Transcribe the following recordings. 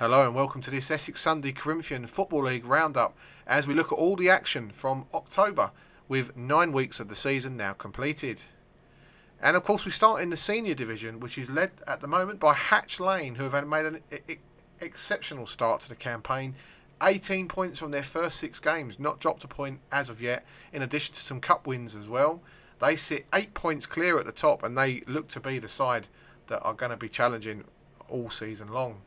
Hello and welcome to this Essex Sunday Corinthian Football League roundup as we look at all the action from October with nine weeks of the season now completed. And of course, we start in the senior division, which is led at the moment by Hatch Lane, who have made an exceptional start to the campaign. 18 points from their first six games, not dropped a point as of yet, in addition to some cup wins as well. They sit eight points clear at the top and they look to be the side that are going to be challenging all season long.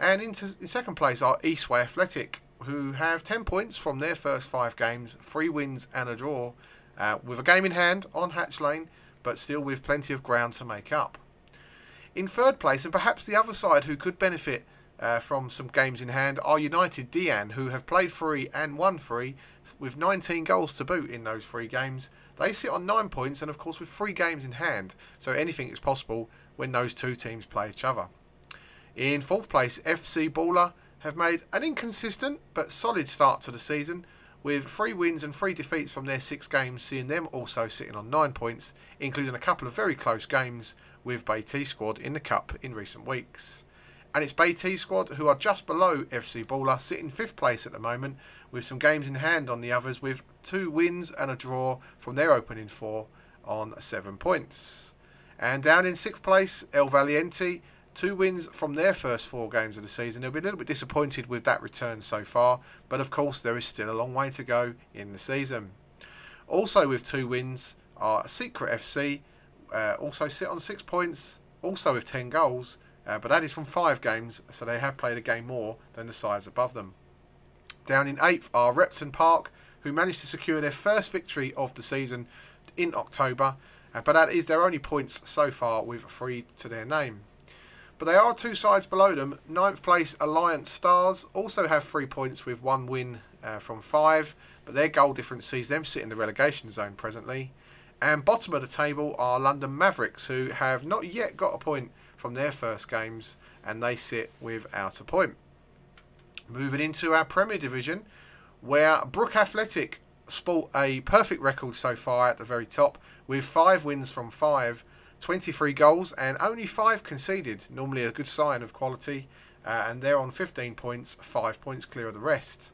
And into, in second place are Eastway Athletic, who have 10 points from their first five games, three wins and a draw, uh, with a game in hand on Hatch Lane, but still with plenty of ground to make up. In third place, and perhaps the other side who could benefit uh, from some games in hand are United Dian, who have played three and won three, with 19 goals to boot in those three games. They sit on nine points, and of course, with three games in hand, so anything is possible when those two teams play each other. In fourth place, FC Baller have made an inconsistent but solid start to the season, with three wins and three defeats from their six games, seeing them also sitting on nine points, including a couple of very close games with Bay T squad in the Cup in recent weeks and it's Bay T squad who are just below FC Baller, sitting fifth place at the moment, with some games in hand on the others, with two wins and a draw from their opening four on seven points. And down in sixth place, El Valiente, two wins from their first four games of the season. They'll be a little bit disappointed with that return so far, but of course there is still a long way to go in the season. Also with two wins are Secret FC, uh, also sit on six points, also with ten goals uh, but that is from five games, so they have played a game more than the sides above them. Down in eighth are Repton Park, who managed to secure their first victory of the season in October, uh, but that is their only points so far with three to their name. But they are two sides below them. Ninth place Alliance Stars also have three points with one win uh, from five, but their goal difference sees them sit in the relegation zone presently. And bottom of the table are London Mavericks, who have not yet got a point from their first games, and they sit without a point. Moving into our Premier Division, where Brook Athletic sport a perfect record so far at the very top, with five wins from five, 23 goals, and only five conceded. Normally a good sign of quality, uh, and they're on 15 points, five points clear of the rest.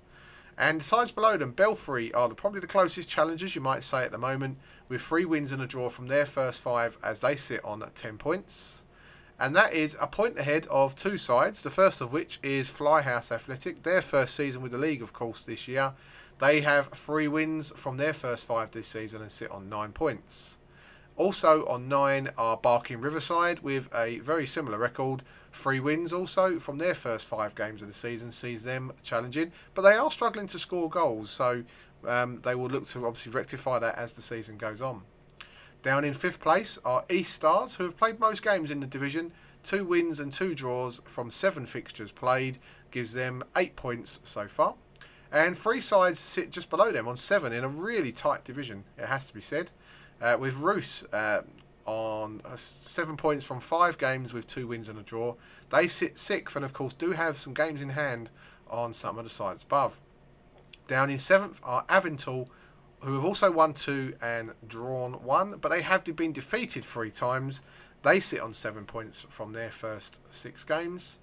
And sides below them, Belfry are the, probably the closest challengers, you might say, at the moment, with three wins and a draw from their first five as they sit on 10 points and that is a point ahead of two sides. The first of which is Flyhouse Athletic, their first season with the league, of course, this year. They have three wins from their first five this season and sit on nine points. Also on nine are Barking Riverside with a very similar record. Three wins also from their first five games of the season sees them challenging, but they are struggling to score goals, so um, they will look to obviously rectify that as the season goes on. Down in fifth place are East Stars, who have played most games in the division. Two wins and two draws from seven fixtures played gives them eight points so far. And three sides sit just below them on seven in a really tight division, it has to be said. Uh, with Roos uh, on uh, seven points from five games with two wins and a draw. They sit sixth and, of course, do have some games in hand on some of the sides above. Down in seventh are Avental who have also won two and drawn one, but they have been defeated three times. They sit on seven points from their first six games.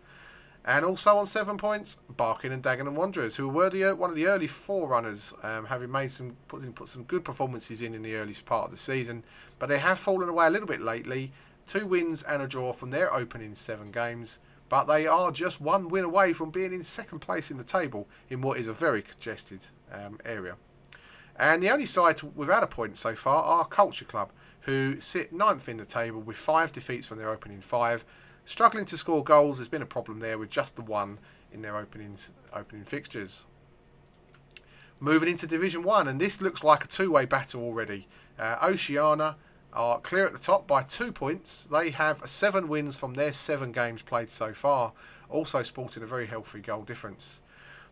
And also on seven points, Barking and Dagenham Wanderers, who were the, one of the early forerunners, um, having made some put, put some good performances in in the earliest part of the season, but they have fallen away a little bit lately. Two wins and a draw from their opening seven games, but they are just one win away from being in second place in the table in what is a very congested um, area. And the only side without a point so far are Culture Club, who sit ninth in the table with five defeats from their opening five. Struggling to score goals has been a problem there with just the one in their opening, opening fixtures. Moving into Division 1, and this looks like a two way battle already. Uh, Oceana are clear at the top by two points. They have seven wins from their seven games played so far, also sporting a very healthy goal difference.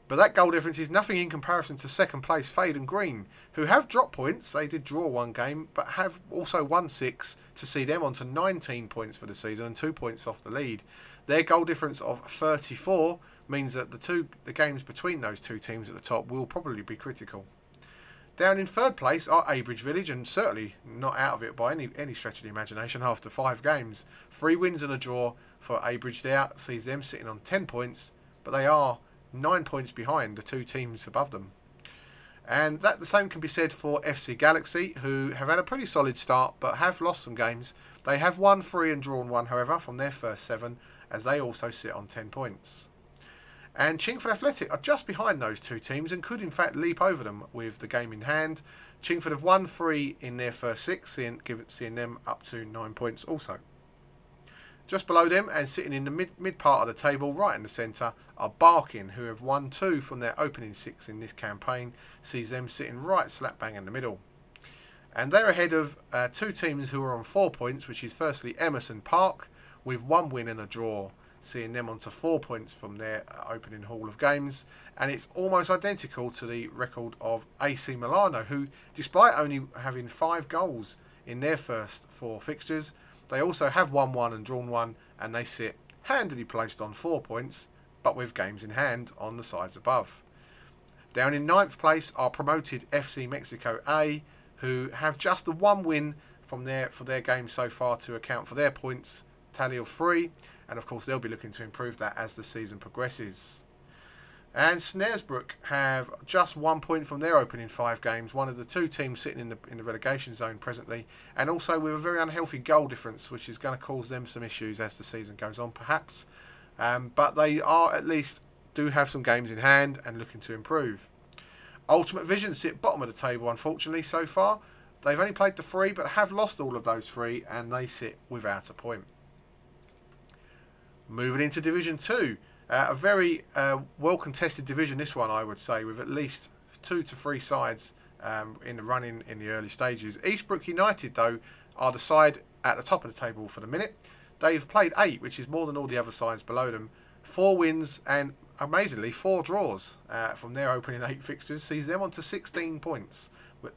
But that goal difference is nothing in comparison to second place Fade and Green, who have dropped points. They did draw one game, but have also won six to see them on to 19 points for the season and two points off the lead. Their goal difference of 34 means that the two the games between those two teams at the top will probably be critical. Down in third place are Abridge Village, and certainly not out of it by any any stretch of the imagination. After five games, three wins and a draw for Abridge there sees them sitting on 10 points, but they are nine points behind the two teams above them. And that the same can be said for FC Galaxy, who have had a pretty solid start but have lost some games. They have won three and drawn one, however, from their first seven, as they also sit on 10 points. And Chingford Athletic are just behind those two teams and could in fact leap over them with the game in hand. Chingford have won three in their first six, seeing, seeing them up to nine points also. Just below them and sitting in the mid, mid part of the table, right in the centre, are Barkin, who have won two from their opening six in this campaign, sees them sitting right slap bang in the middle. And they're ahead of uh, two teams who are on four points, which is firstly Emerson Park, with one win and a draw, seeing them onto four points from their uh, opening haul of games. And it's almost identical to the record of AC Milano, who, despite only having five goals in their first four fixtures, they also have won one and drawn one, and they sit handily placed on four points, but with games in hand on the sides above. Down in ninth place are promoted FC Mexico A, who have just the one win from their for their game so far to account for their points tally of three, and of course they'll be looking to improve that as the season progresses. And Snaresbrook have just one point from their opening five games, one of the two teams sitting in the in the relegation zone presently, and also with a very unhealthy goal difference, which is going to cause them some issues as the season goes on, perhaps. Um, but they are at least do have some games in hand and looking to improve. Ultimate Vision sit bottom of the table, unfortunately, so far. They've only played the three, but have lost all of those three, and they sit without a point. Moving into Division 2, uh, a very uh, well contested division, this one, I would say, with at least two to three sides um, in the running in the early stages. Eastbrook United, though, are the side at the top of the table for the minute. They've played eight, which is more than all the other sides below them. Four wins and amazingly four draws uh, from their opening eight fixtures sees them on to 16 points,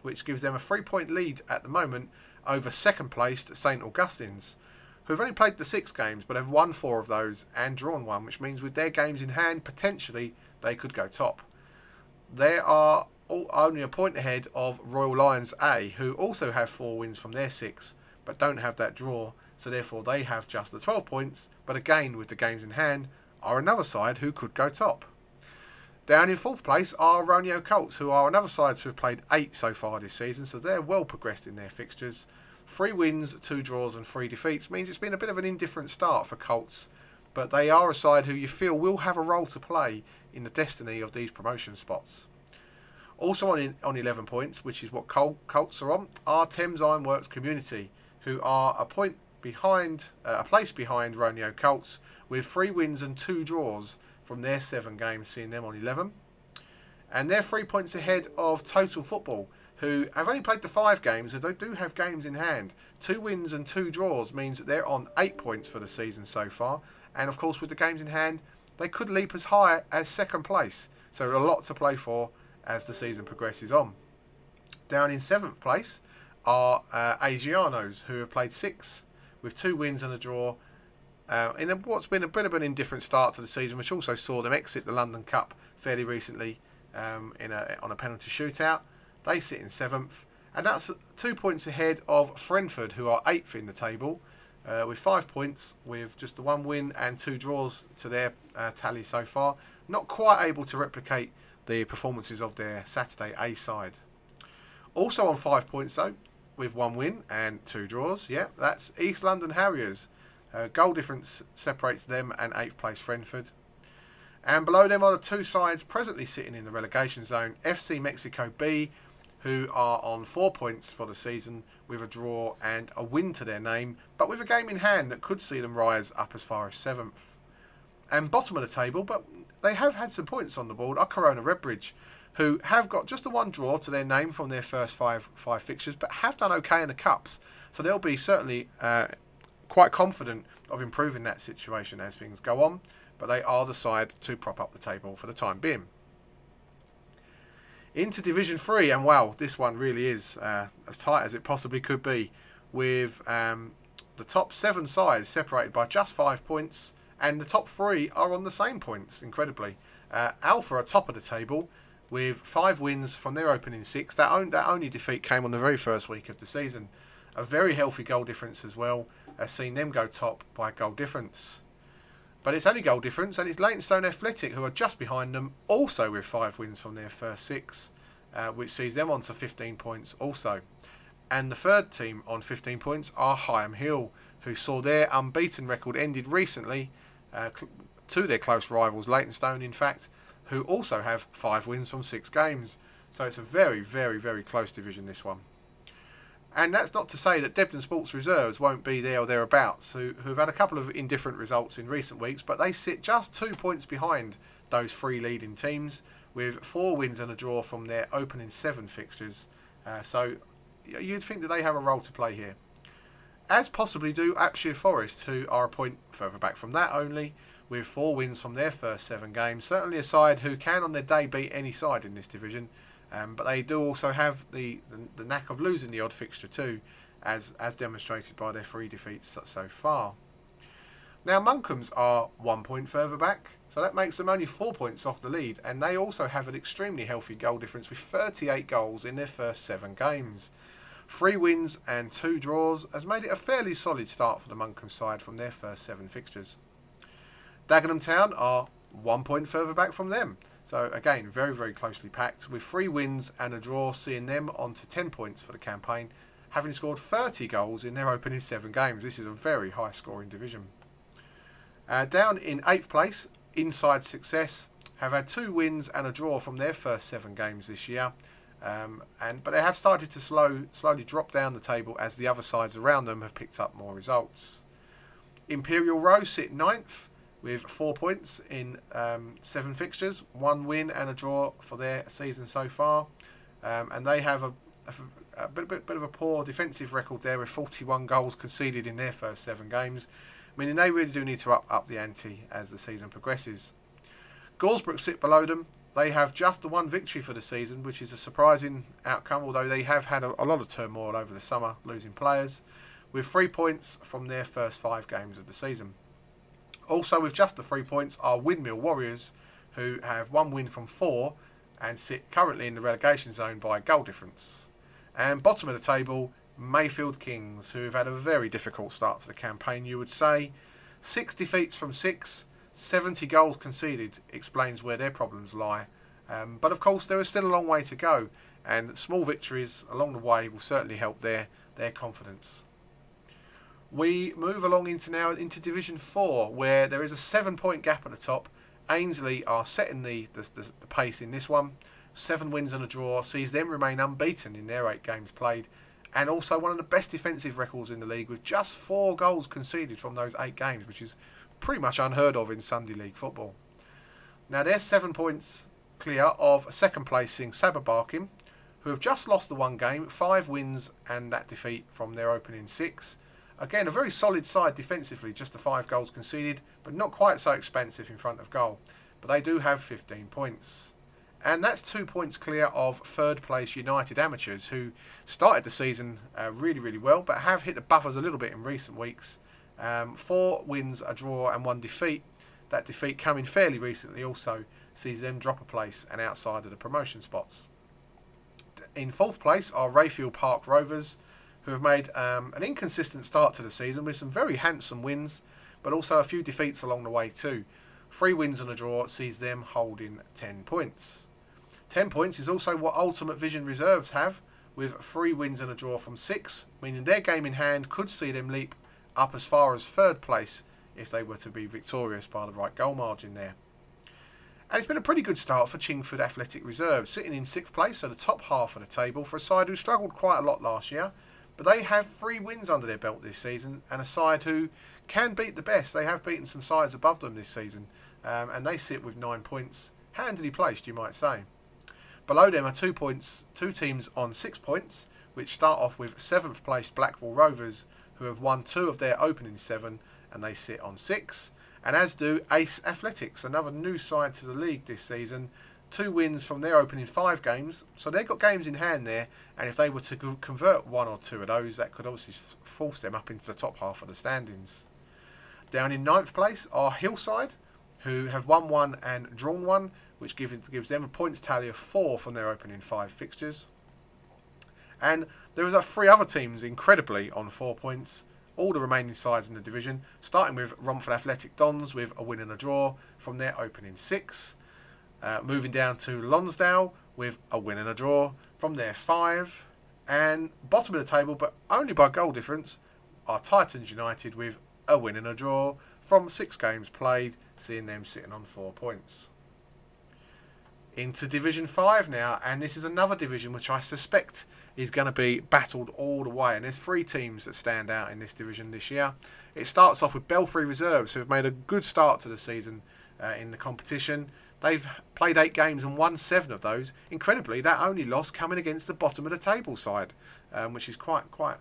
which gives them a three point lead at the moment over second placed St Augustine's who've only played the six games but have won four of those and drawn one, which means with their games in hand, potentially they could go top. They are only a point ahead of Royal Lions A, who also have four wins from their six but don't have that draw, so therefore they have just the 12 points, but again, with the games in hand, are another side who could go top. Down in fourth place are Roneo Colts, who are another side who have played eight so far this season, so they're well progressed in their fixtures Three wins, two draws, and three defeats means it's been a bit of an indifferent start for Colts, but they are a side who you feel will have a role to play in the destiny of these promotion spots. Also on, on 11 points, which is what Colts are on, are Thames Ironworks Community, who are a point behind, uh, a place behind Roneo Colts, with three wins and two draws from their seven games, seeing them on 11. And they're three points ahead of Total Football, who have only played the five games, and they do have games in hand. Two wins and two draws means that they're on eight points for the season so far. And of course, with the games in hand, they could leap as high as second place. So a lot to play for as the season progresses on. Down in seventh place are uh, Asianos, who have played six with two wins and a draw. Uh, in a, what's been a bit of an indifferent start to the season, which also saw them exit the London Cup fairly recently um, in a, on a penalty shootout. They sit in seventh, and that's two points ahead of Frenford, who are eighth in the table, uh, with five points, with just the one win and two draws to their uh, tally so far. Not quite able to replicate the performances of their Saturday A side. Also on five points though, with one win and two draws. Yeah, that's East London Harriers. Uh, goal difference separates them and eighth place Frenford. And below them are the two sides presently sitting in the relegation zone FC Mexico B who are on four points for the season with a draw and a win to their name, but with a game in hand that could see them rise up as far as seventh. And bottom of the table, but they have had some points on the board, are Corona Redbridge, who have got just the one draw to their name from their first five five fixtures, but have done okay in the cups. So they'll be certainly uh, quite confident of improving that situation as things go on. But they are the side to prop up the table for the time being. Into Division 3, and wow, this one really is uh, as tight as it possibly could be, with um, the top seven sides separated by just five points, and the top three are on the same points, incredibly. Uh, Alpha are top of the table with five wins from their opening six. That, on, that only defeat came on the very first week of the season. A very healthy goal difference as well, has seen them go top by goal difference. But it's only goal difference, and it's Leytonstone Athletic who are just behind them, also with five wins from their first six, uh, which sees them on to 15 points also. And the third team on 15 points are Higham Hill, who saw their unbeaten record ended recently uh, to their close rivals, Leytonstone, in fact, who also have five wins from six games. So it's a very, very, very close division, this one. And that's not to say that Debden Sports Reserves won't be there or thereabouts, who, who've had a couple of indifferent results in recent weeks, but they sit just two points behind those three leading teams, with four wins and a draw from their opening seven fixtures. Uh, so you'd think that they have a role to play here. As possibly do Apshire Forest, who are a point further back from that only, with four wins from their first seven games. Certainly a side who can on their day beat any side in this division um, but they do also have the, the, the knack of losing the odd fixture too, as as demonstrated by their three defeats so, so far. Now Monkham's are one point further back, so that makes them only four points off the lead, and they also have an extremely healthy goal difference with 38 goals in their first seven games. Three wins and two draws has made it a fairly solid start for the Monkam side from their first seven fixtures. Dagenham Town are one point further back from them, so again, very, very closely packed, with three wins and a draw, seeing them on to 10 points for the campaign, having scored 30 goals in their opening seven games. This is a very high scoring division. Uh, down in eighth place, Inside Success have had two wins and a draw from their first seven games this year. Um, and but they have started to slow, slowly drop down the table as the other sides around them have picked up more results. Imperial Row sit ninth with four points in um, seven fixtures, one win and a draw for their season so far. Um, and they have a, a, a bit, bit, bit, of a poor defensive record there with 41 goals conceded in their first seven games, meaning they really do need to up, up the ante as the season progresses. Goresbrook sit below them. They have just the one victory for the season, which is a surprising outcome, although they have had a, a lot of turmoil over the summer, losing players, with three points from their first five games of the season. Also, with just the three points, are Windmill Warriors, who have one win from four and sit currently in the relegation zone by goal difference. And bottom of the table, Mayfield Kings, who have had a very difficult start to the campaign, you would say. Six defeats from six, 70 goals conceded explains where their problems lie. Um, but of course, there is still a long way to go, and small victories along the way will certainly help their, their confidence. We move along into now into Division Four, where there is a seven-point gap at the top. Ainsley are setting the, the, the, pace in this one. Seven wins and a draw sees them remain unbeaten in their eight games played, and also one of the best defensive records in the league with just four goals conceded from those eight games, which is pretty much unheard of in Sunday League football. Now they're seven points clear of second placing Sabah Barking, who have just lost the one game, five wins and that defeat from their opening six. Again, a very solid side defensively, just the five goals conceded, but not quite so expensive in front of goal. But they do have 15 points. And that's two points clear of third place United Amateurs, who started the season uh, really, really well, but have hit the buffers a little bit in recent weeks. Um, four wins, a draw, and one defeat. That defeat coming fairly recently also sees them drop a place and outside of the promotion spots. In fourth place are Rayfield Park Rovers, who have made um, an inconsistent start to the season with some very handsome wins, but also a few defeats along the way too. Three wins and a draw sees them holding 10 points. 10 points is also what Ultimate Vision Reserves have, with three wins and a draw from six, meaning their game in hand could see them leap up as far as third place if they were to be victorious by the right goal margin there. And it's been a pretty good start for Chingford Athletic Reserve, sitting in sixth place at the top half of the table for a side who struggled quite a lot last year, but they have three wins under their belt this season and a side who can beat the best. They have beaten some sides above them this season um, and they sit with nine points, handily placed, you might say. Below them are two points, two teams on six points, which start off with seventh placed Blackwall Rovers, who have won two of their opening seven, and they sit on six. And as do Ace Athletics, another new side to the league this season, two wins from their opening five games, so they've got games in hand there. And if they were to convert one or two of those, that could obviously force them up into the top half of the standings. Down in ninth place are Hillside, who have won one and drawn one, which gives gives them a points tally of four from their opening five fixtures. And there are uh, three other teams, incredibly, on four points. All the remaining sides in the division, starting with Romford Athletic Dons with a win and a draw from their opening six. Uh, moving down to Lonsdale with a win and a draw from their five. And bottom of the table, but only by goal difference, are Titans United with a win and a draw from six games played, seeing them sitting on four points. Into Division 5 now, and this is another division which I suspect is going to be battled all the way. And there's three teams that stand out in this division this year. It starts off with Belfry Reserves, who have made a good start to the season uh, in the competition. They've played eight games and won seven of those. Incredibly, that only loss coming against the bottom of the table side, um, which is quite quite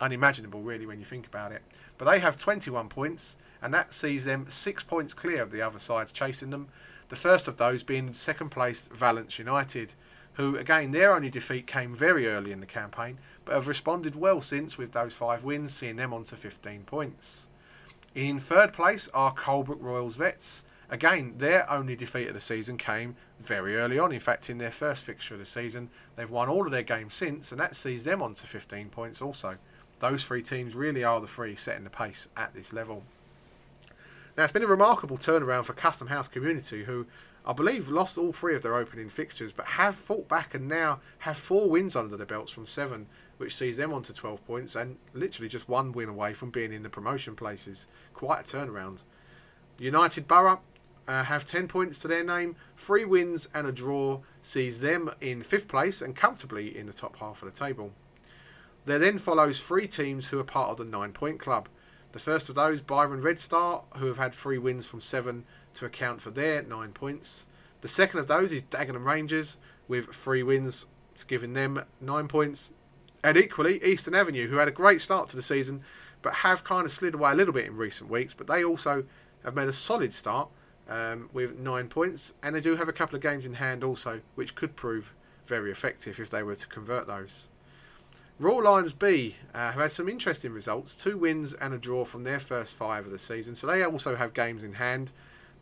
unimaginable, really, when you think about it. But they have 21 points, and that sees them six points clear of the other sides chasing them. The first of those being second place Valence United, who again their only defeat came very early in the campaign, but have responded well since with those five wins, seeing them on to 15 points. In third place are Colebrook Royals Vets, Again, their only defeat of the season came very early on. In fact, in their first fixture of the season, they've won all of their games since, and that sees them on to 15 points also. Those three teams really are the three setting the pace at this level. Now, it's been a remarkable turnaround for Custom House Community, who I believe lost all three of their opening fixtures, but have fought back and now have four wins under their belts from seven, which sees them on to 12 points and literally just one win away from being in the promotion places. Quite a turnaround. United Borough uh, have 10 points to their name. Three wins and a draw sees them in fifth place and comfortably in the top half of the table. There then follows three teams who are part of the nine point club. The first of those, Byron Red Star, who have had three wins from seven to account for their nine points. The second of those is Dagenham Rangers with three wins, giving them nine points. And equally, Eastern Avenue, who had a great start to the season but have kind of slid away a little bit in recent weeks, but they also have made a solid start um, with nine points, and they do have a couple of games in hand also, which could prove very effective if they were to convert those. Royal Lions B uh, have had some interesting results, two wins and a draw from their first five of the season, so they also have games in hand.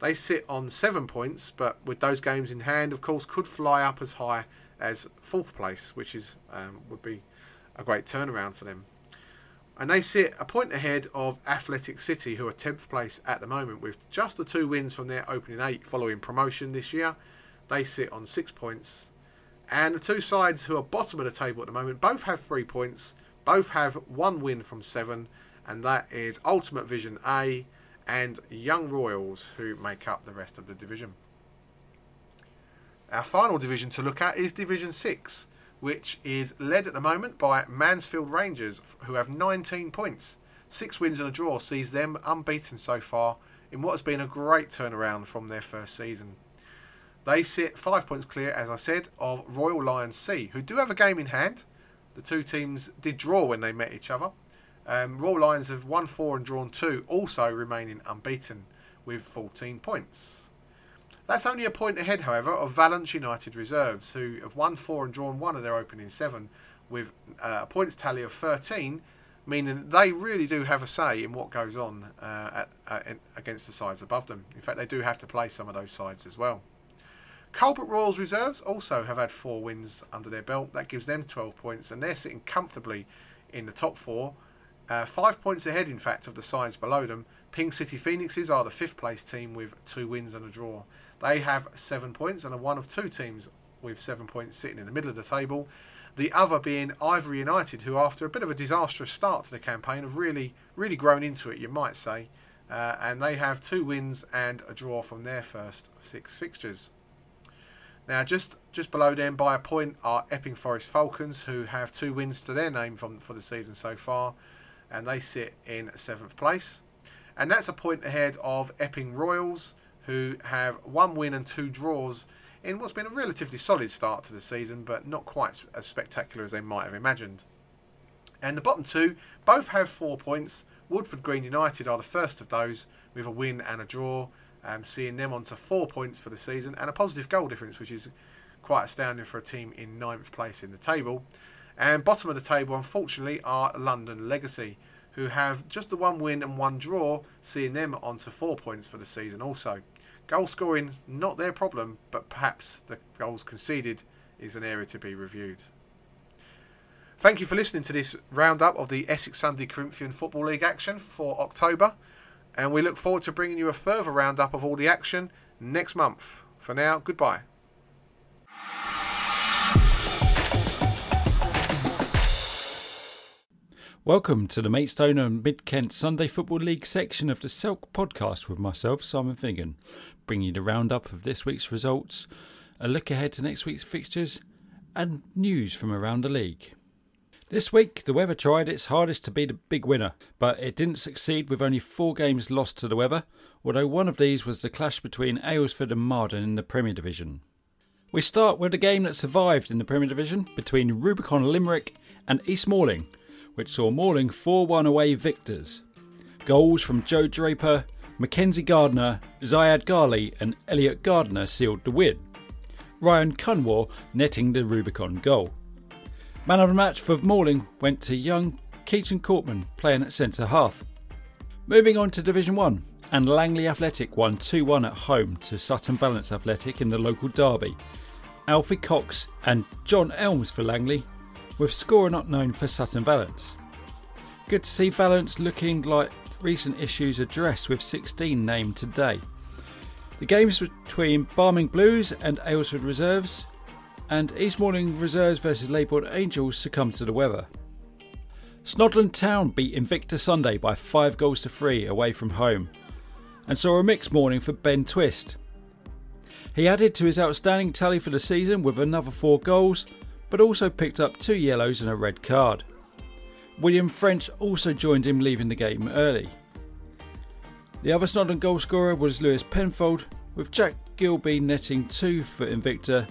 They sit on seven points, but with those games in hand, of course, could fly up as high as fourth place, which is um, would be a great turnaround for them and they sit a point ahead of Athletic City, who are 10th place at the moment, with just the two wins from their opening eight following promotion this year. They sit on six points. And the two sides who are bottom of the table at the moment both have three points, both have one win from seven, and that is Ultimate Vision A and Young Royals, who make up the rest of the division. Our final division to look at is Division 6 which is led at the moment by Mansfield Rangers, who have 19 points. Six wins and a draw sees them unbeaten so far in what has been a great turnaround from their first season. They sit five points clear, as I said, of Royal Lions C, who do have a game in hand. The two teams did draw when they met each other. Um, Royal Lions have won four and drawn two, also remaining unbeaten with 14 points. That's only a point ahead, however, of Valence United reserves, who have won four and drawn one of their opening seven, with uh, a points tally of 13, meaning they really do have a say in what goes on uh, at, in, against the sides above them. In fact, they do have to play some of those sides as well. Colebrook Royals reserves also have had four wins under their belt. That gives them 12 points, and they're sitting comfortably in the top four. Uh, five points ahead, in fact, of the sides below them. Ping City Phoenixes are the fifth place team with two wins and a draw. They have seven points and are one of two teams with seven points sitting in the middle of the table. The other being Ivory United, who, after a bit of a disastrous start to the campaign, have really, really grown into it, you might say. Uh, and they have two wins and a draw from their first six fixtures. Now, just just below them by a point are Epping Forest Falcons, who have two wins to their name from for the season so far, and they sit in seventh place. And that's a point ahead of Epping Royals, who have one win and two draws in what's been a relatively solid start to the season, but not quite as spectacular as they might have imagined. And the bottom two both have four points. Woodford Green United are the first of those with a win and a draw. um, seeing them on to four points for the season and a positive goal difference, which is quite astounding for a team in ninth place in the table. And bottom of the table, unfortunately, are London Legacy, who have just the one win and one draw, seeing them on to four points for the season also. Goal scoring, not their problem, but perhaps the goals conceded is an area to be reviewed. Thank you for listening to this roundup of the Essex Sunday Corinthian Football League action for October, and we look forward to bringing you a further roundup of all the action next month. For now, goodbye. Welcome to the Maidstone and Mid Kent Sunday Football League section of the Selk podcast with myself, Simon Finnegan, bringing you the roundup of this week's results, a look ahead to next week's fixtures, and news from around the league. This week, the Weather tried its hardest to be the big winner, but it didn't succeed with only four games lost to the Weather, although one of these was the clash between Aylesford and Marden in the Premier Division. We start with the game that survived in the Premier Division between Rubicon Limerick and East Malling which saw Malling 4 1 away victors. Goals from Joe Draper, Mackenzie Gardner, Zayad Ghali, and Elliot Gardner sealed the win. Ryan Cunwar netting the Rubicon goal. Man of the match for Malling went to young Keaton Courtman playing at centre half. Moving on to Division 1, and Langley Athletic won 2 1 at home to Sutton Valence Athletic in the local derby. Alfie Cox and John Elms for Langley with scorer not known for Sutton Valence. Good to see Valence looking like recent issues addressed with 16 named today. The games between Barming Blues and Aylesford Reserves and East Malling Reserves versus Leybourne Angels succumbed to the weather. Snodland Town beat Invicta Sunday by 5 goals to 3 away from home and saw a mixed morning for Ben Twist. He added to his outstanding tally for the season with another 4 goals but also picked up two yellows and a red card. William French also joined him, leaving the game early. The other Snodland goalscorer was Lewis Penfold, with Jack Gilby netting two for Invicta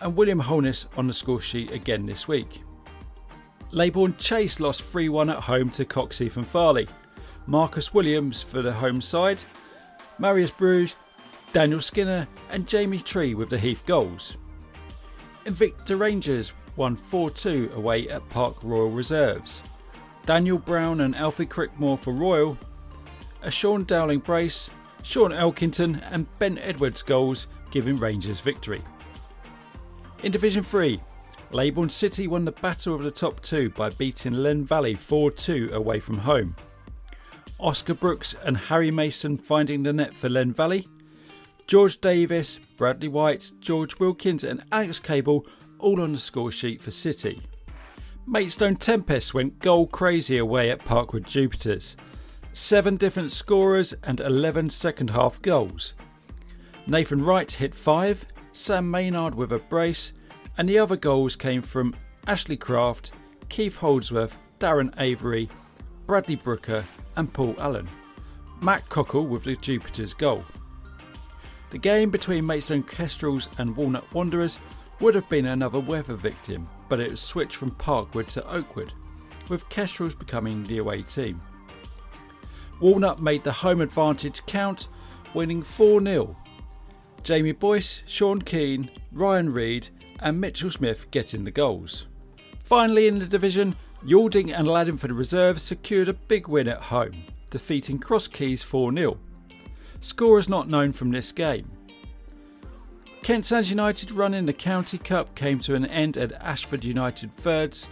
and William Holness on the score sheet again this week. Leybourne Chase lost 3 1 at home to Coxheath from Farley. Marcus Williams for the home side, Marius Bruges, Daniel Skinner, and Jamie Tree with the Heath goals. Invicta Rangers won 4 2 away at Park Royal Reserves. Daniel Brown and Alfie Crickmore for Royal, a Sean Dowling brace, Sean Elkington and Ben Edwards goals giving Rangers victory. In Division 3, Leybourne City won the battle of the top two by beating Len Valley 4 2 away from home. Oscar Brooks and Harry Mason finding the net for Len Valley. George Davis, Bradley White, George Wilkins, and Alex Cable all on the score sheet for City. Maidstone Tempest went goal crazy away at Parkwood Jupiters. Seven different scorers and 11 second half goals. Nathan Wright hit five, Sam Maynard with a brace, and the other goals came from Ashley Craft, Keith Holdsworth, Darren Avery, Bradley Brooker, and Paul Allen. Matt Cockle with the Jupiters goal. The game between Maidstone Kestrels and Walnut Wanderers would have been another weather victim, but it was switched from Parkwood to Oakwood, with Kestrels becoming the away team. Walnut made the home advantage count, winning 4 0. Jamie Boyce, Sean Keane, Ryan Reid, and Mitchell Smith getting the goals. Finally, in the division, Yalding and Laddingford Reserves secured a big win at home, defeating Cross Keys 4 0. Scorers not known from this game. Kent Sands United run in the County Cup came to an end at Ashford United thirds.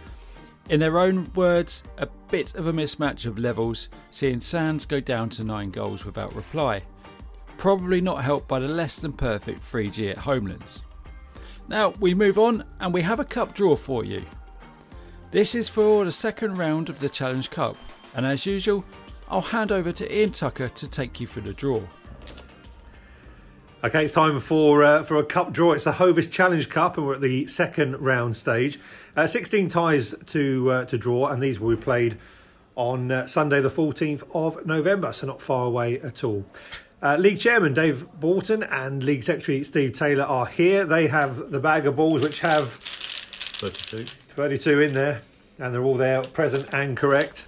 In their own words, a bit of a mismatch of levels, seeing Sands go down to nine goals without reply. Probably not helped by the less than perfect 3G at Homelands. Now we move on and we have a cup draw for you. This is for the second round of the Challenge Cup, and as usual, I'll hand over to Ian Tucker to take you through the draw. Okay, it's time for uh, for a cup draw. It's the Hovis Challenge Cup, and we're at the second round stage. Uh, 16 ties to uh, to draw, and these will be played on uh, Sunday, the 14th of November, so not far away at all. Uh, League Chairman Dave Borton and League Secretary Steve Taylor are here. They have the bag of balls, which have 32. 32 in there, and they're all there, present and correct.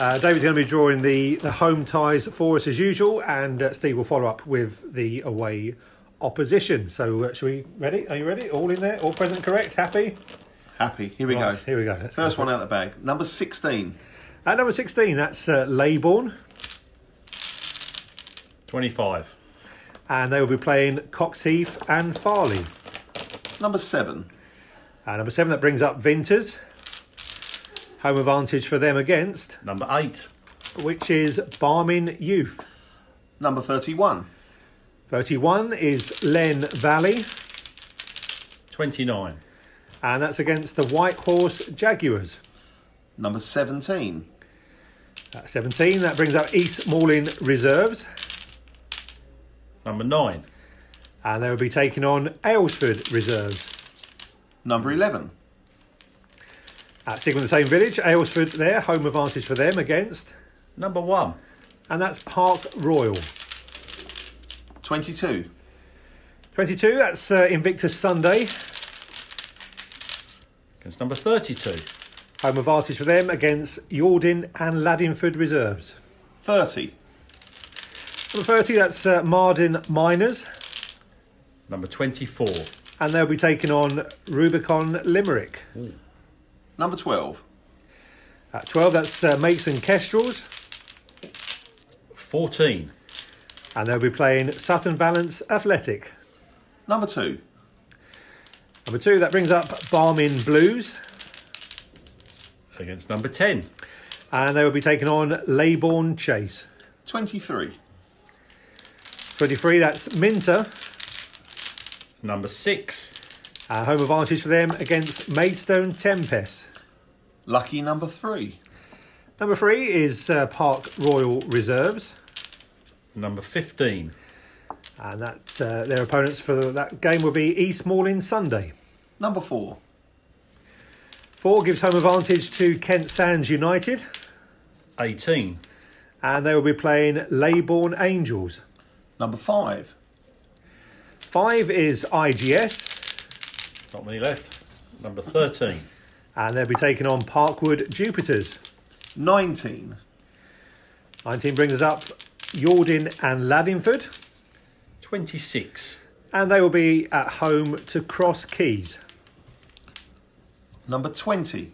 Uh, David's going to be drawing the, the home ties for us as usual, and uh, Steve will follow up with the away opposition. So, uh, should we ready? Are you ready? All in there? All present, correct? Happy? Happy. Here we Right, go. Here we go. Let's First go. one out of the bag. Number 16. At number 16, that's uh, Leybourne, 25. and they will be playing Coxheath and Farley. Number 7. Uh, number 7, that brings up Vinters. Home advantage for them against, Number 8. which is Barming Youth. Number 31. 31 is Len Valley, 29. and that's against the White Horse Jaguars. Number 17. At 17, that brings up East Malling Reserves, Number 9. and they will be taking on Aylesford Reserves. Number 11. At sticking with the same village, Aylesford there, home advantage for them against, Number 1. and that's Park Royal. 22. 22, that's uh, Invicta Sunday, Against number 32. home advantage for them against Yalding and Laddingford Reserves. 30. Number 30, that's uh, Marden Miners, Number 24. and they'll be taking on Rubicon Limerick. Number 12. At 12, that's uh, Maidstone Kestrels, 14. and they'll be playing Sutton Valence Athletic. Number 2. Number 2, that brings up Barming Blues, Against number 10. and they will be taking on Leybourne Chase. 23. 23, that's Minter, Number 6. Uh, home advantage for them against Maidstone Tempest. Lucky number 3. Number 3 is uh, Park Royal Reserves, Number 15. and that uh, their opponents for that game will be East Malling Sunday. Number 4. 4 gives home advantage to Kent Sands United, 18. and they will be playing Leybourne Angels. Number 5. 5 is IGS, Not many left. Number 13. and they'll be taking on Parkwood Jupiters. 19. 19 brings us up Yalding and Laddingford, 26. and they will be at home to Cross Keys. Number 20.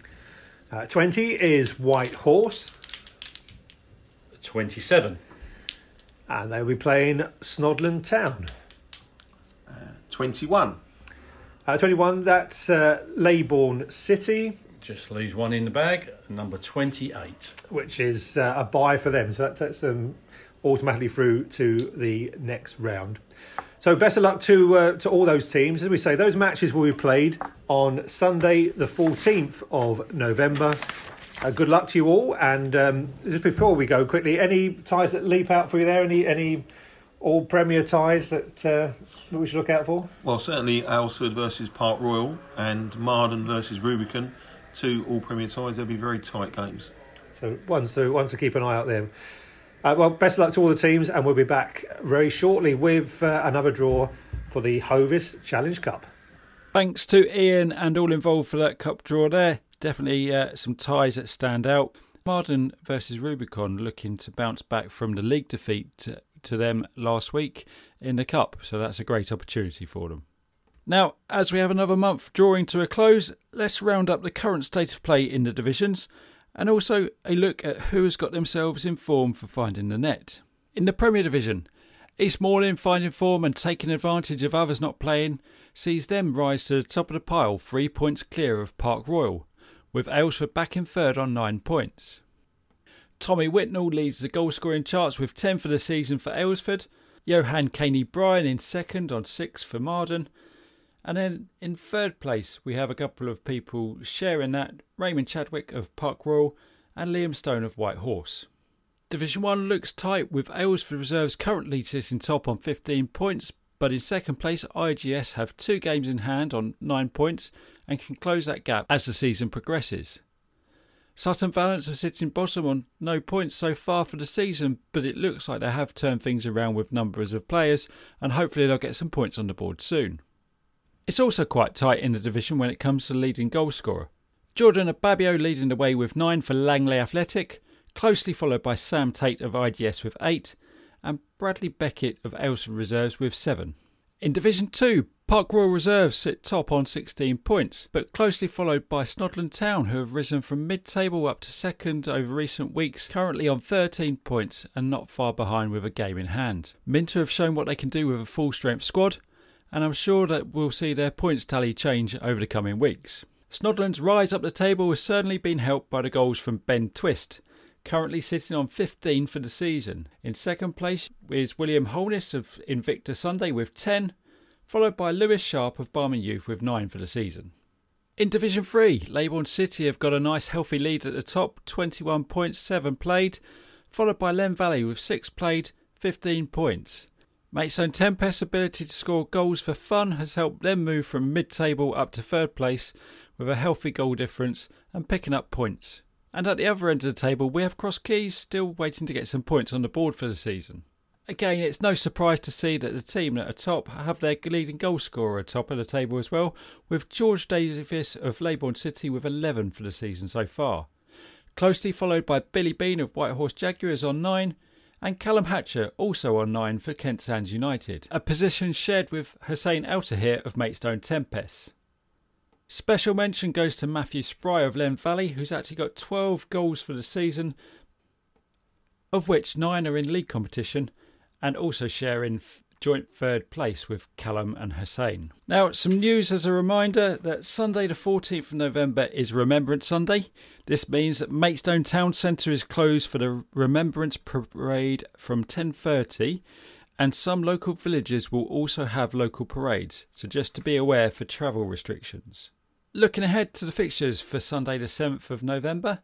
Uh, 20 is White Horse, 27. and they'll be playing Snodland Town. 21. Uh, 21, that's uh, Leybourne City, Just leaves one in the bag. Number 28. which is uh, a bye for them. So that takes them automatically through to the next round. So best of luck to uh, to all those teams. As we say, those matches will be played on Sunday, the 14th of November. Uh, good luck to you all. And um, just before we go quickly, any ties that leap out for you there? Any any all Premier ties that, uh, that we should look out for? Well, certainly Aylesford versus Park Royal and Marden versus Rubicon. Two all Premier ties. They'll be very tight games. So ones to ones to keep an eye out there. Uh, well, best of luck to all the teams, and we'll be back very shortly with uh, another draw for the Hovis Challenge Cup. Thanks to Ian and all involved for that cup draw there. Definitely uh, some ties that stand out. Marden versus Rubicon looking to bounce back from the league defeat to, them last week in the cup, so that's a great opportunity for them. Now, as we have another month drawing to a close, let's round up the current state of play in the divisions and also a look at who has got themselves in form for finding the net. In the Premier Division, East Malling finding form and taking advantage of others not playing sees them rise to the top of the pile, three points clear of Park Royal, with Aylesford back in third on nine points. Tommy Whitnall leads the goal scoring charts with 10 for the season for Aylesford, Johan Caney Bryan in second on six for Marden, and then in third place we have a couple of people sharing that Raymond Chadwick of Park Royal and Liam Stone of White Horse. Division 1 looks tight with Aylesford Reserves currently sitting top on 15 points, but in second place IGS have two games in hand on 9 points and can close that gap as the season progresses. Sutton Valence are sitting bottom on no points so far for the season, but it looks like they have turned things around with numbers of players and hopefully they'll get some points on the board soon. It's also quite tight in the division when it comes to leading goal scorer. Jordan Ababio leading the way with 9 for Langley Athletic, closely followed by Sam Tate of IGS with 8 and Bradley Beckett of Aylesford Reserves with 7. In Division 2, Park Royal Reserves sit top on 16 points, but closely followed by Snodland Town, who have risen from mid table up to second over recent weeks, currently on 13 points and not far behind with a game in hand. Minter have shown what they can do with a full strength squad, and I'm sure that we'll see their points tally change over the coming weeks. Snodland's rise up the table has certainly been helped by the goals from Ben Twist, currently sitting on 15 for the season. In second place is William Holness of Invicta Sunday with 10, followed by Lewis Sharp of Barming Youth with 9 for the season. In Division 3, Leybourne City have got a nice healthy lead at the top, 21 points, 7 played, followed by Len Valley with 6 played, 15 points. Maidstone Tempest's ability to score goals for fun has helped them move from mid table up to third place with a healthy goal difference and picking up points. And at the other end of the table, we have Cross Keys still waiting to get some points on the board for the season. Again, it's no surprise to see that the team that are top have their leading goal scorer top of the table as well, with George Davis of Leybourne City with 11 for the season so far. Closely followed by Billy Bean of Whitehorse Jaguars on 9, and Callum Hatcher also on 9 for Kent Sands United, a position shared with Hussein Eltahir of Maidstone Tempest. Special mention goes to Matthew Spry of Len Valley, who's actually got 12 goals for the season, of which 9 are in league competition and also sharing joint third place with Callum and Hussein. Now, some news as a reminder that Sunday the 14th of November is Remembrance Sunday. This means that Maidstone Town Centre is closed for the Remembrance Parade from 10:30 and some local villages will also have local parades, so just to be aware for travel restrictions. Looking ahead to the fixtures for Sunday, the 7th of November,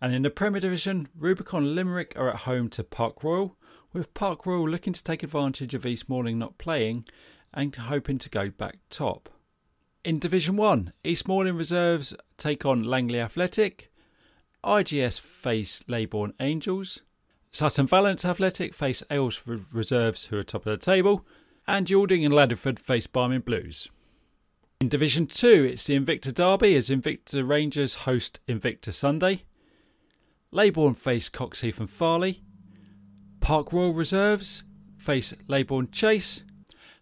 and in the Premier Division, Rubicon Limerick are at home to Park Royal, with Park Royal looking to take advantage of East Malling not playing and hoping to go back top. In Division 1, East Malling Reserves take on Langley Athletic, IGS face Leybourne Angels, Sutton Valence Athletic face Aylesford Reserves, who are top of the table, and Yalding and Laddingford face Barming Blues. In Division 2, it's the Invicta Derby as Invicta Rangers host Invicta Sunday. Leybourne face Coxheath and Farleigh. Park Royal Reserves face Leybourne Chase.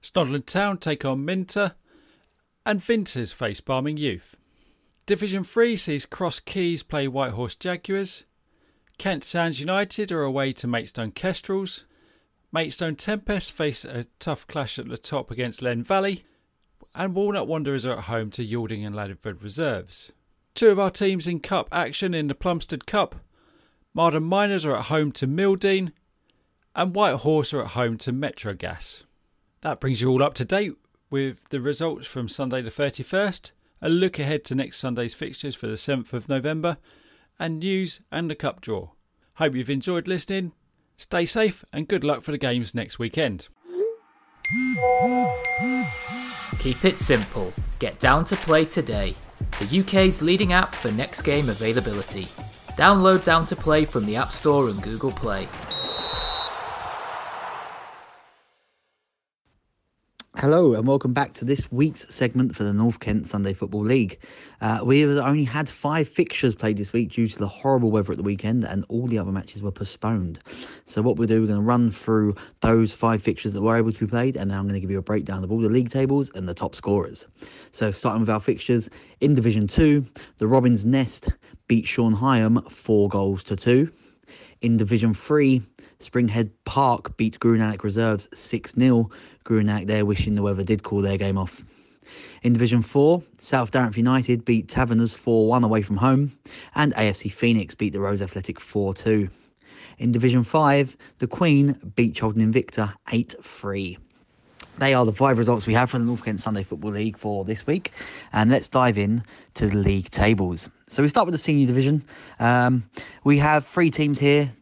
Snodland Town take on Minter. And Vinters face Barming Youth. Division 3 sees Cross Keys play Whitehorse Jaguars. Kent Sands United are away to Maidstone Kestrels. Maidstone Tempest face a tough clash at the top against Len Valley. And Walnut Wanderers are at home to Yalding and Laddingford Reserves. Two of our teams in Cup action in the Plumstead Cup. Marden Miners are at home to Mildeen. And White Horse are at home to Metrogas. That brings you all up to date with the results from Sunday the 31st, a look ahead to next Sunday's fixtures for the 7th of November, and news and the cup draw. Hope you've enjoyed listening. Stay safe and good luck for the games next weekend. Keep it simple. Get down to play today. The UK's leading app for next game availability. Download Down to Play from the App Store and Google Play. Hello and welcome back to this week's segment for the North Kent Sunday Football League. Uh, we have only had five fixtures played this week due to the horrible weather at the weekend, and all the other matches were postponed. So, what we'll do, we're going to run through those five fixtures that were able to be played, and then I'm going to give you a breakdown of all the league tables and the top scorers. So, starting with our fixtures in Division 2, the Robins Nest beat Sean Hyam four goals to two. In Division 3, Springhead Park beat Guru Nanak Reserves 6 0. Guru Nanak there wishing the weather did call their game off. In Division 4, South Dartford United beat Taverners 4 1 away from home, and AFC Phoenix beat the Rose Athletic 4 2. In Division 5, the Queen beat Cholden Invicta 8 3. They are the five results we have from the North Kent Sunday Football League for this week. And let's dive in to the league tables. So we start with the senior division. Um, we have three teams here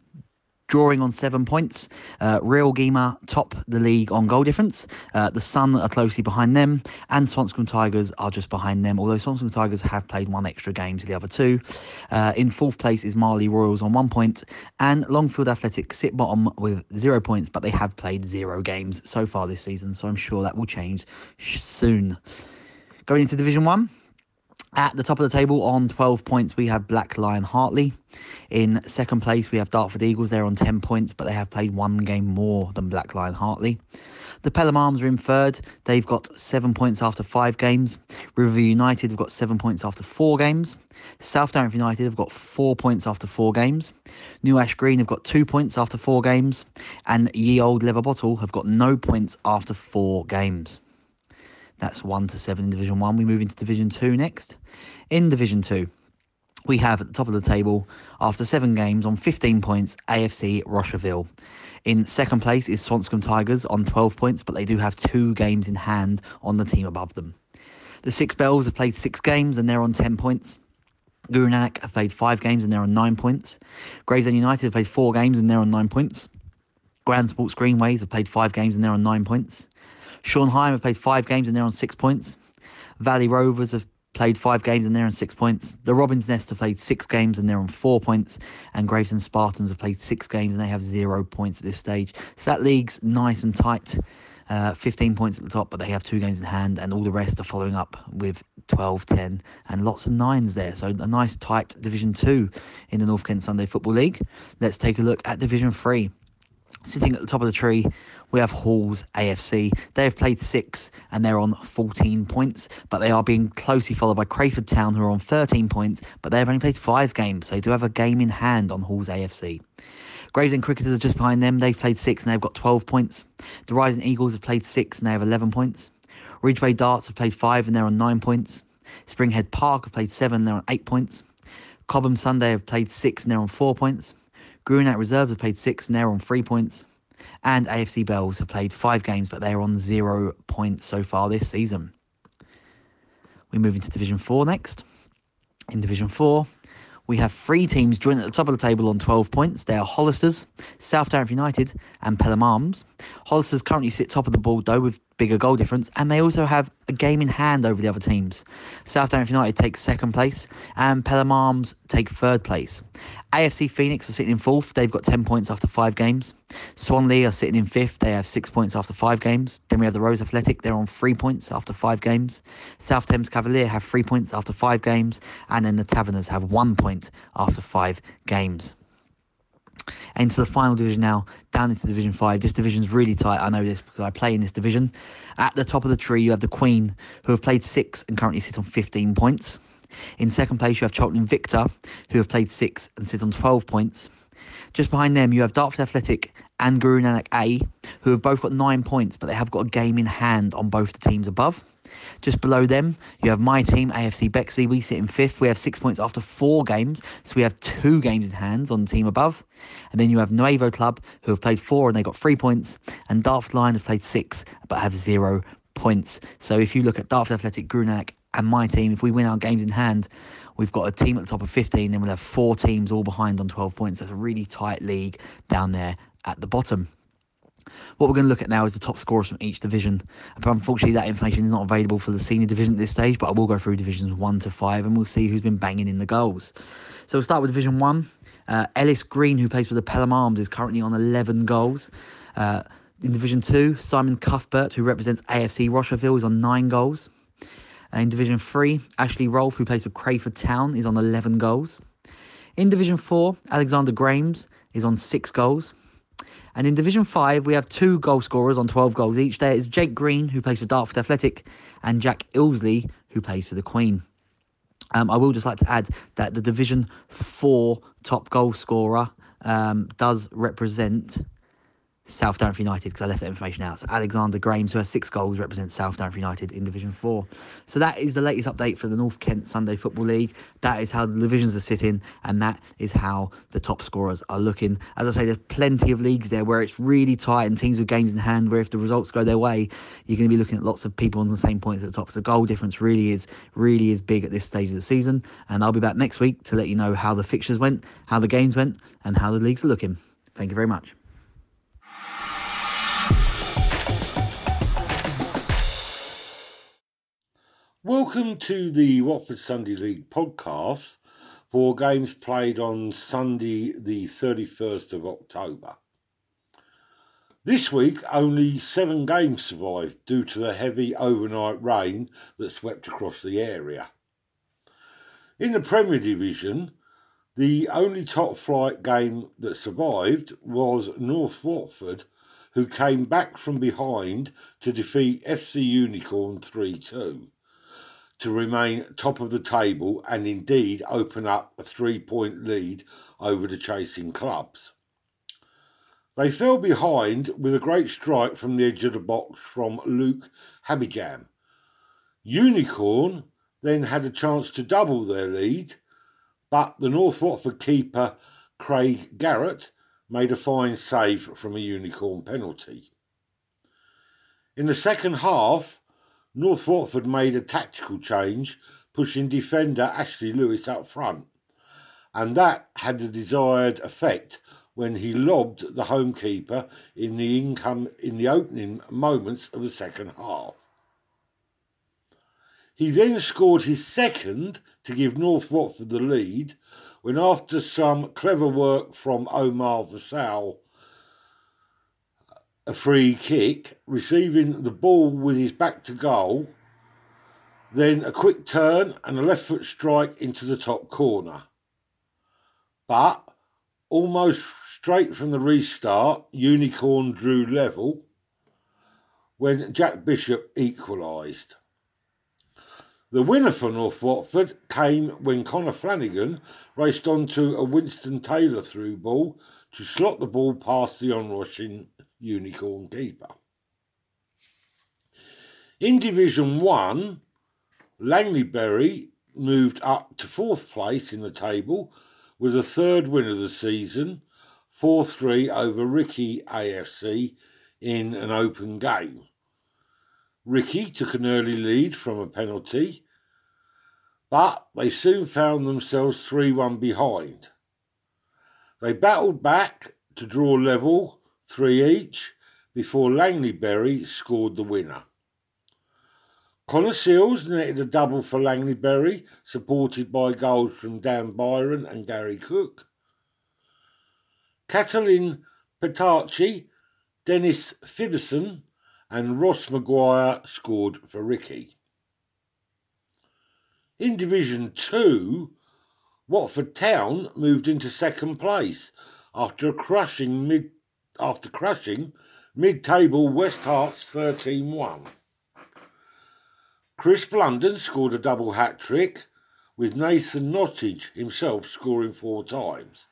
drawing on seven points. Uh, Real Gema top the league on goal difference. Uh, the Sun are closely behind them, and Swanscombe Tigers are just behind them. Although Swanscombe Tigers have played one extra game to the other two. Uh, in fourth place is Marley Royals on one point, and Longfield Athletic sit bottom with zero points, but they have played zero games so far this season. So I'm sure that will change soon. Going into Division One. At the top of the table on 12 points, we have Black Lion Hartley. In second place, we have Dartford Eagles. They're on 10 points, but they have played one game more than Black Lion Hartley. The Pelham Arms are in third. They've got seven points after five games. Riverview United have got seven points after four games. South Dartford United have got four points after four games. New Ash Green have got two points after four games. And Ye Old Leather Bottle have got no points after four games. That's 1 to 7 in Division 1. We move into Division 2 next. In Division 2, we have at the top of the table, after seven games on 15 points, AFC Rosherville. In second place is Swanscombe Tigers on 12 points, but they do have two games in hand on the team above them. The Six Bells have played six games and they're on 10 points. Guru Nanak have played five games and they're on nine points. Gravesend United have played four games and they're on nine points. Grand Sports Greenways have played five games and they're on nine points. Schornheim have played five games and they're on six points. Valley Rovers have played five games and they're on six points. The Robins Nest have played six games and they're on four points. And Gravesend Spartans have played six games and they have zero points at this stage. So that league's nice and tight. Uh, 15 points at the top, but they have two games in hand, and all the rest are following up with 12, 10, and lots of nines there. So a nice tight Division 2 in the North Kent Sunday Football League. Let's take a look at Division 3. Sitting at the top of the tree, we have Halls AFC. They have played six and they're on 14 points, but they are being closely followed by Crayford Town, who are on 13 points, but they have only played five games. So they do have a game in hand on Halls AFC. Gravesend Cricketers are just behind them. They've played six and they've got 12 points. The Rising Eagles have played six and they have 11 points. Ridgeway Darts have played five and they're on nine points. Springhead Park have played seven and they're on eight points. Cobham Sunday have played six and they're on four points. Guru Nanak Reserves have played six and they're on three points. And AFC Bells have played five games, but they're on zero points so far this season. We move into Division 4 next. In Division 4, we have three teams joined at the top of the table on 12 points. They are Hollisters, South Dartford United, and Pelham Arms. Hollisters currently sit top of the board though with bigger goal difference, and they also have a game in hand over the other teams. South Dartford United take second place, and Pelham Arms take third place. AFC Phoenix are sitting in fourth. They've got 10 points after five games. Swanley are sitting in fifth. They have six points after five games. Then we have the Rose Athletic. They're on three points after five games. South Thames Cavalier have three points after five games. And then the Taverners have one point after five games. Into the final division now, down into Division 5. This division's really tight. I know this because I play in this division. At the top of the tree, you have the Queen, who have played six and currently sit on 15 points. In second place, you have Cheltenham Victor, who have played six and sit on 12 points. Just behind them, you have Dartford Athletic and Guru Nanak A, who have both got nine points, but they have got a game in hand on both the teams above. Just below them, you have my team, AFC Bexley. We sit in fifth. We have six points after four games, so we have two games in hand on the team above. And then you have Nuevo Club, who have played four and they got three points, and Dartford Lion have played six but have zero points. So if you look at Dartford Athletic, Guru Nanak, and my team, if we win our games in hand, we've got a team at the top of 15, then we'll have four teams all behind on 12 points. That's a really tight league down there at the bottom. What we're going to look at now is the top scorers from each division. Unfortunately, that information is not available for the senior division at this stage, but I will go through divisions 1 to 5 and we'll see who's been banging in the goals. So we'll start with Division 1. Uh, Ellis Green, who plays for the Pelham Arms, is currently on 11 goals. Uh, in Division 2, Simon Cuthbert, who represents AFC Rosherville, is on 9 goals. In Division 3, Ashley Rolfe, who plays for Crayford Town, is on 11 goals. In Division 4, Alexander Grames is on 6 goals. And in Division 5, we have two goal scorers on 12 goals each. There is Jake Green, who plays for Dartford Athletic, and Jack Ilsley, who plays for the Queen. Um, I will just like to add that the Division 4 top goal scorer um, does represent South Dartford United because I left that information out. So Alexander Grames, who has six goals, represents South Dartford United in Division 4. So that is the latest update for the North Kent Sunday Football League. That is how the divisions are sitting, and that is how the top scorers are looking. As I say, there's plenty of leagues there where it's really tight and teams with games in hand, where if the results go their way, you're going to be looking at lots of people on the same points at the top. So the goal difference really is really is big at this stage of the season. And I'll be back next week to let you know how the fixtures went, how the games went, and how the leagues are looking. Thank you very much. Welcome to the Watford Sunday League podcast for games played on Sunday, the 31st of October. This week, only seven games survived due to the heavy overnight rain that swept across the area. In the Premier Division, the only top flight game that survived was North Watford, who came back from behind to defeat FC Unicorn 3 2 to remain top of the table and indeed open up a three point lead over the chasing clubs. They fell behind with a great strike from the edge of the box from Luke Habijam. Unicorn then had a chance to double their lead, but the North Watford keeper Craig Garrett made a fine save from a Unicorn penalty. In the second half, North Watford made a tactical change, pushing defender Ashley Lewis up front, and that had the desired effect when he lobbed the home keeper in the income in the opening moments of the second half. He then scored his second to give North Watford the lead when after some clever work from Omar Vassal a free kick, receiving the ball with his back to goal, then a quick turn and a left foot strike into the top corner. But almost straight from the restart, Unicorn drew level when Jack Bishop equalised. The winner for North Watford came when Connor Flanagan raced onto a Winston Taylor through ball to slot the ball past the onrushing Unicorn keeper. In Division 1, Langleybury moved up to fourth place in the table with a third win of the season, 4 3 over Ricky AFC in an open game. Ricky took an early lead from a penalty, but they soon found themselves 3 1 behind. They battled back to draw level three each, before Langleybury scored the winner. Connor Seals netted a double for Langleybury, supported by goals from Dan Byron and Gary Cook. Catalin Petacci, Dennis Fiberson, and Ross Maguire scored for Ricky. In Division 2, Watford Town moved into second place after a crushing mid after crushing mid-table West Herts 13-1. Chris Blunden scored a double hat-trick, with Nathan Nottage himself scoring four times,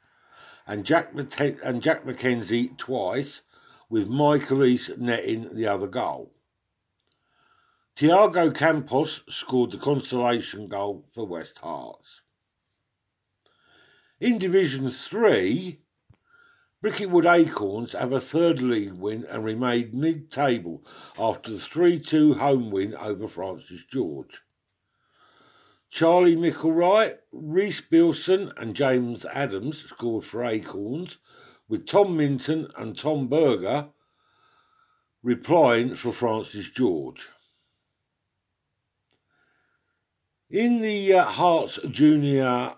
and Jack, and Jack McKenzie twice, with Michael East netting the other goal. Tiago Campos scored the consolation goal for West Herts. In Division 3, Bricketwood Acorns have a third league win and remain mid-table after the 3-2 home win over Francis George. Charlie Micklewright, Reese Bilson and James Adams scored for Acorns, with Tom Minton and Tom Berger replying for Francis George. In the uh, Herts Junior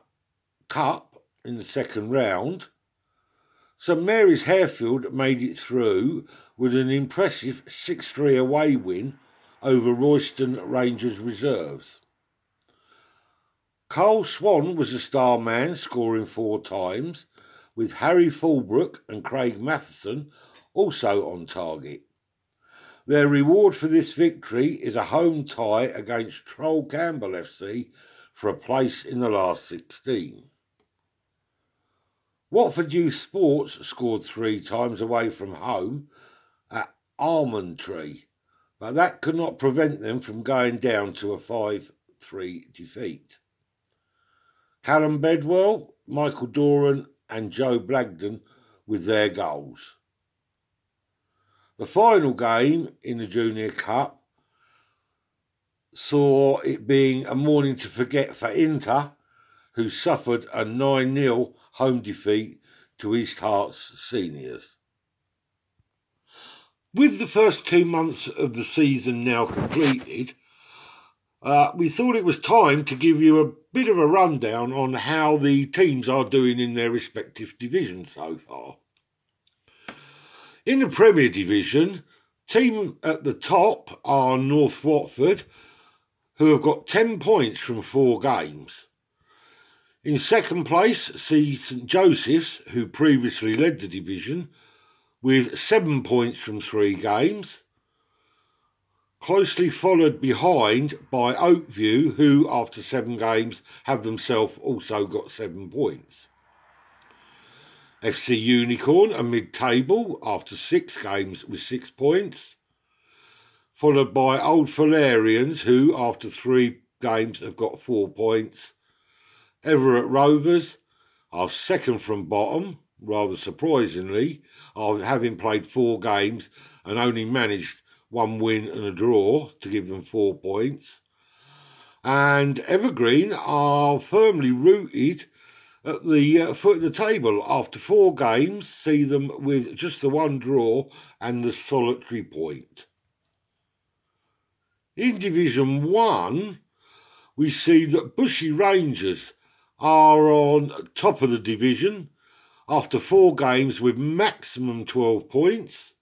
Cup in the second round, St Mary's Harefield made it through with an impressive 6 3 away win over Royston Rangers reserves. Carl Swan was the star man, scoring four times, with Harry Fulbrook and Craig Matheson also on target. Their reward for this victory is a home tie against Troll Campbell FC for a place in the last 16. Watford Youth Sports scored three times away from home at Almond Tree, but that could not prevent them from going down to a 5 3 defeat. Callum Bedwell, Michael Doran, and Joe Blagden with their goals. The final game in the Junior Cup saw it being a morning to forget for Inter, who suffered a 9 0 home defeat to East Herts seniors. With the first two months of the season now completed, uh, we thought it was time to give you a bit of a rundown on how the teams are doing in their respective divisions so far. In the Premier Division, team at the top are North Watford, who have got 10 points from four games. In second place, see St Joseph's, who previously led the division, with seven points from three games. Closely followed behind by Oakview, who, after seven games, have themselves also got seven points. FC Unicorn are mid table after six games with six points, followed by Old Fullerians, who, after three games, have got four points. Everett Rovers are second from bottom, rather surprisingly, having played four games and only managed one win and a draw to give them four points. And Evergreen are firmly rooted at the uh, foot of the table after four games, see them with just the one draw and the solitary point. In Division 1, we see that Bushey Rangers are on top of the division after four games with maximum 12 points.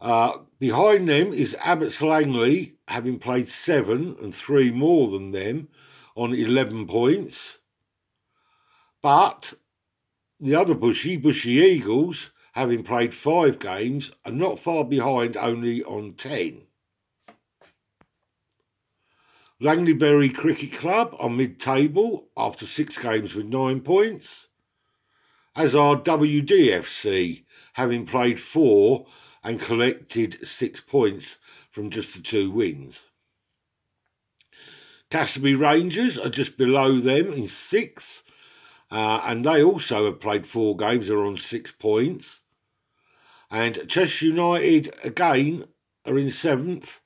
Uh, behind them is Abbots Langley, having played seven and three more than them on 11 points. But the other Bushey, Bushey Eagles, having played five games, are not far behind, only on 10. Langleybury Cricket Club are mid table after six games with nine points, as are WDFC, having played four and collected six points from just the two wins. Casby Rangers are just below them in sixth, uh, and they also have played four games, are on six points. And Chess United again are in seventh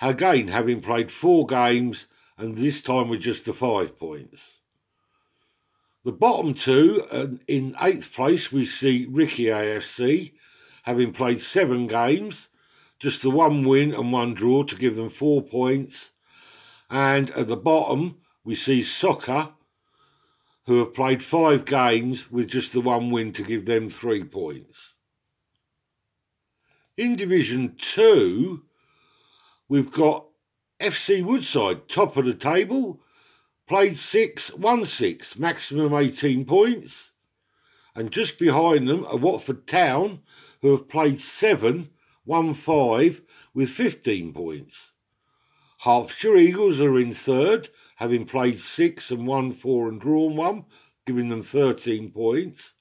again having played four games and this time with just the five points. The bottom two, in eighth place, we see Ricky AFC, having played seven games, just the one win and one draw to give them four points. And at the bottom, we see Soccer, who have played five games with just the one win to give them three points. In Division 2, We've got FC Woodside, top of the table, played six, won six, maximum 18 points. And just behind them are Watford Town, who have played seven, won five, with 15 points. Hertfordshire Eagles are in third, having played six and won four and drawn one, giving them 13 points.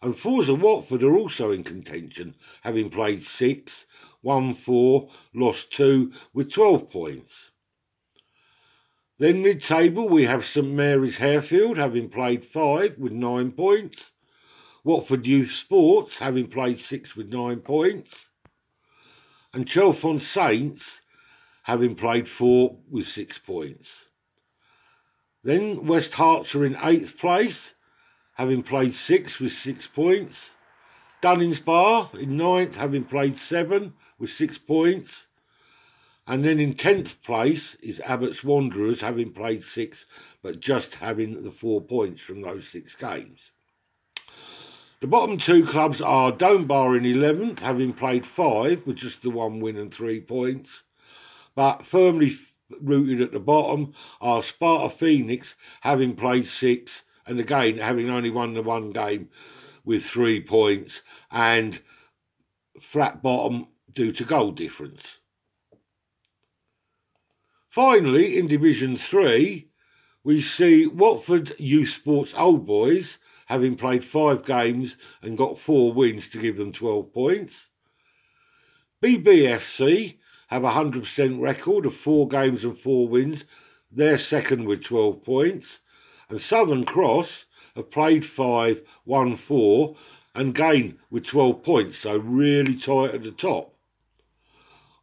And Forza Watford are also in contention, having played six, won four, lost two, with 12 points. Then mid table, we have St Mary's Harefield having played five with nine points. Watford Youth Sports having played six with nine points. And Chalfont Saints having played four with six points. Then West Herts are in eighth place, having played six with six points. Dunnings Bar in ninth, having played seven with six points. And then in 10th place is Abbott's Wanderers, having played six, but just having the four points from those six games. The bottom two clubs are Bar in 11th, having played five, with just the one win and three points. But firmly rooted at the bottom are Sparta Phoenix, having played six, and again having only won the one game with three points, and flat bottom due to goal difference. Finally, in Division 3, we see Watford Youth Sports Old Boys having played five games and got four wins to give them 12 points. BBFC have a 100% record of four games and four wins. They're second with 12 points. And Southern Cross have played five, won four, and gained with 12 points, so really tight at the top.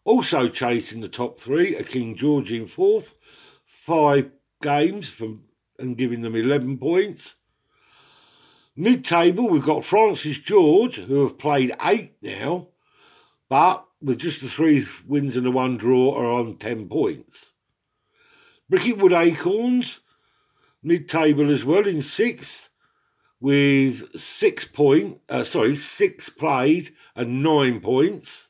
Also chasing the top three are King George in fourth, five games from and giving them 11 points. Mid table, we've got Francis George, who have played eight now, but with just the three wins and the one draw, are on 10 points. Bricketwood Acorns, mid table as well, in sixth, with six point, uh, sorry, six played and nine points.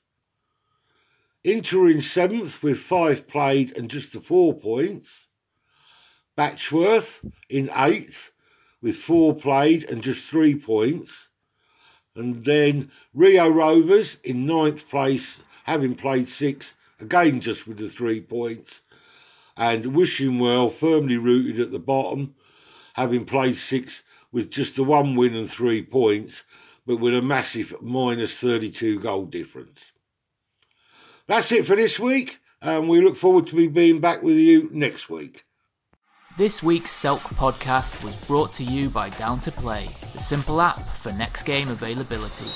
Inter in seventh with five played and just the four points. Batchworth in eighth with four played and just three points. And then Rio Rovers in ninth place, having played six, again just with the three points. And Wishing Well firmly rooted at the bottom, having played six with just the one win and three points, but with a massive minus 32 goal difference. That's it for this week, and we look forward to being back with you next week. This week's Selk podcast was brought to you by Down to Play, the simple app for next game availability.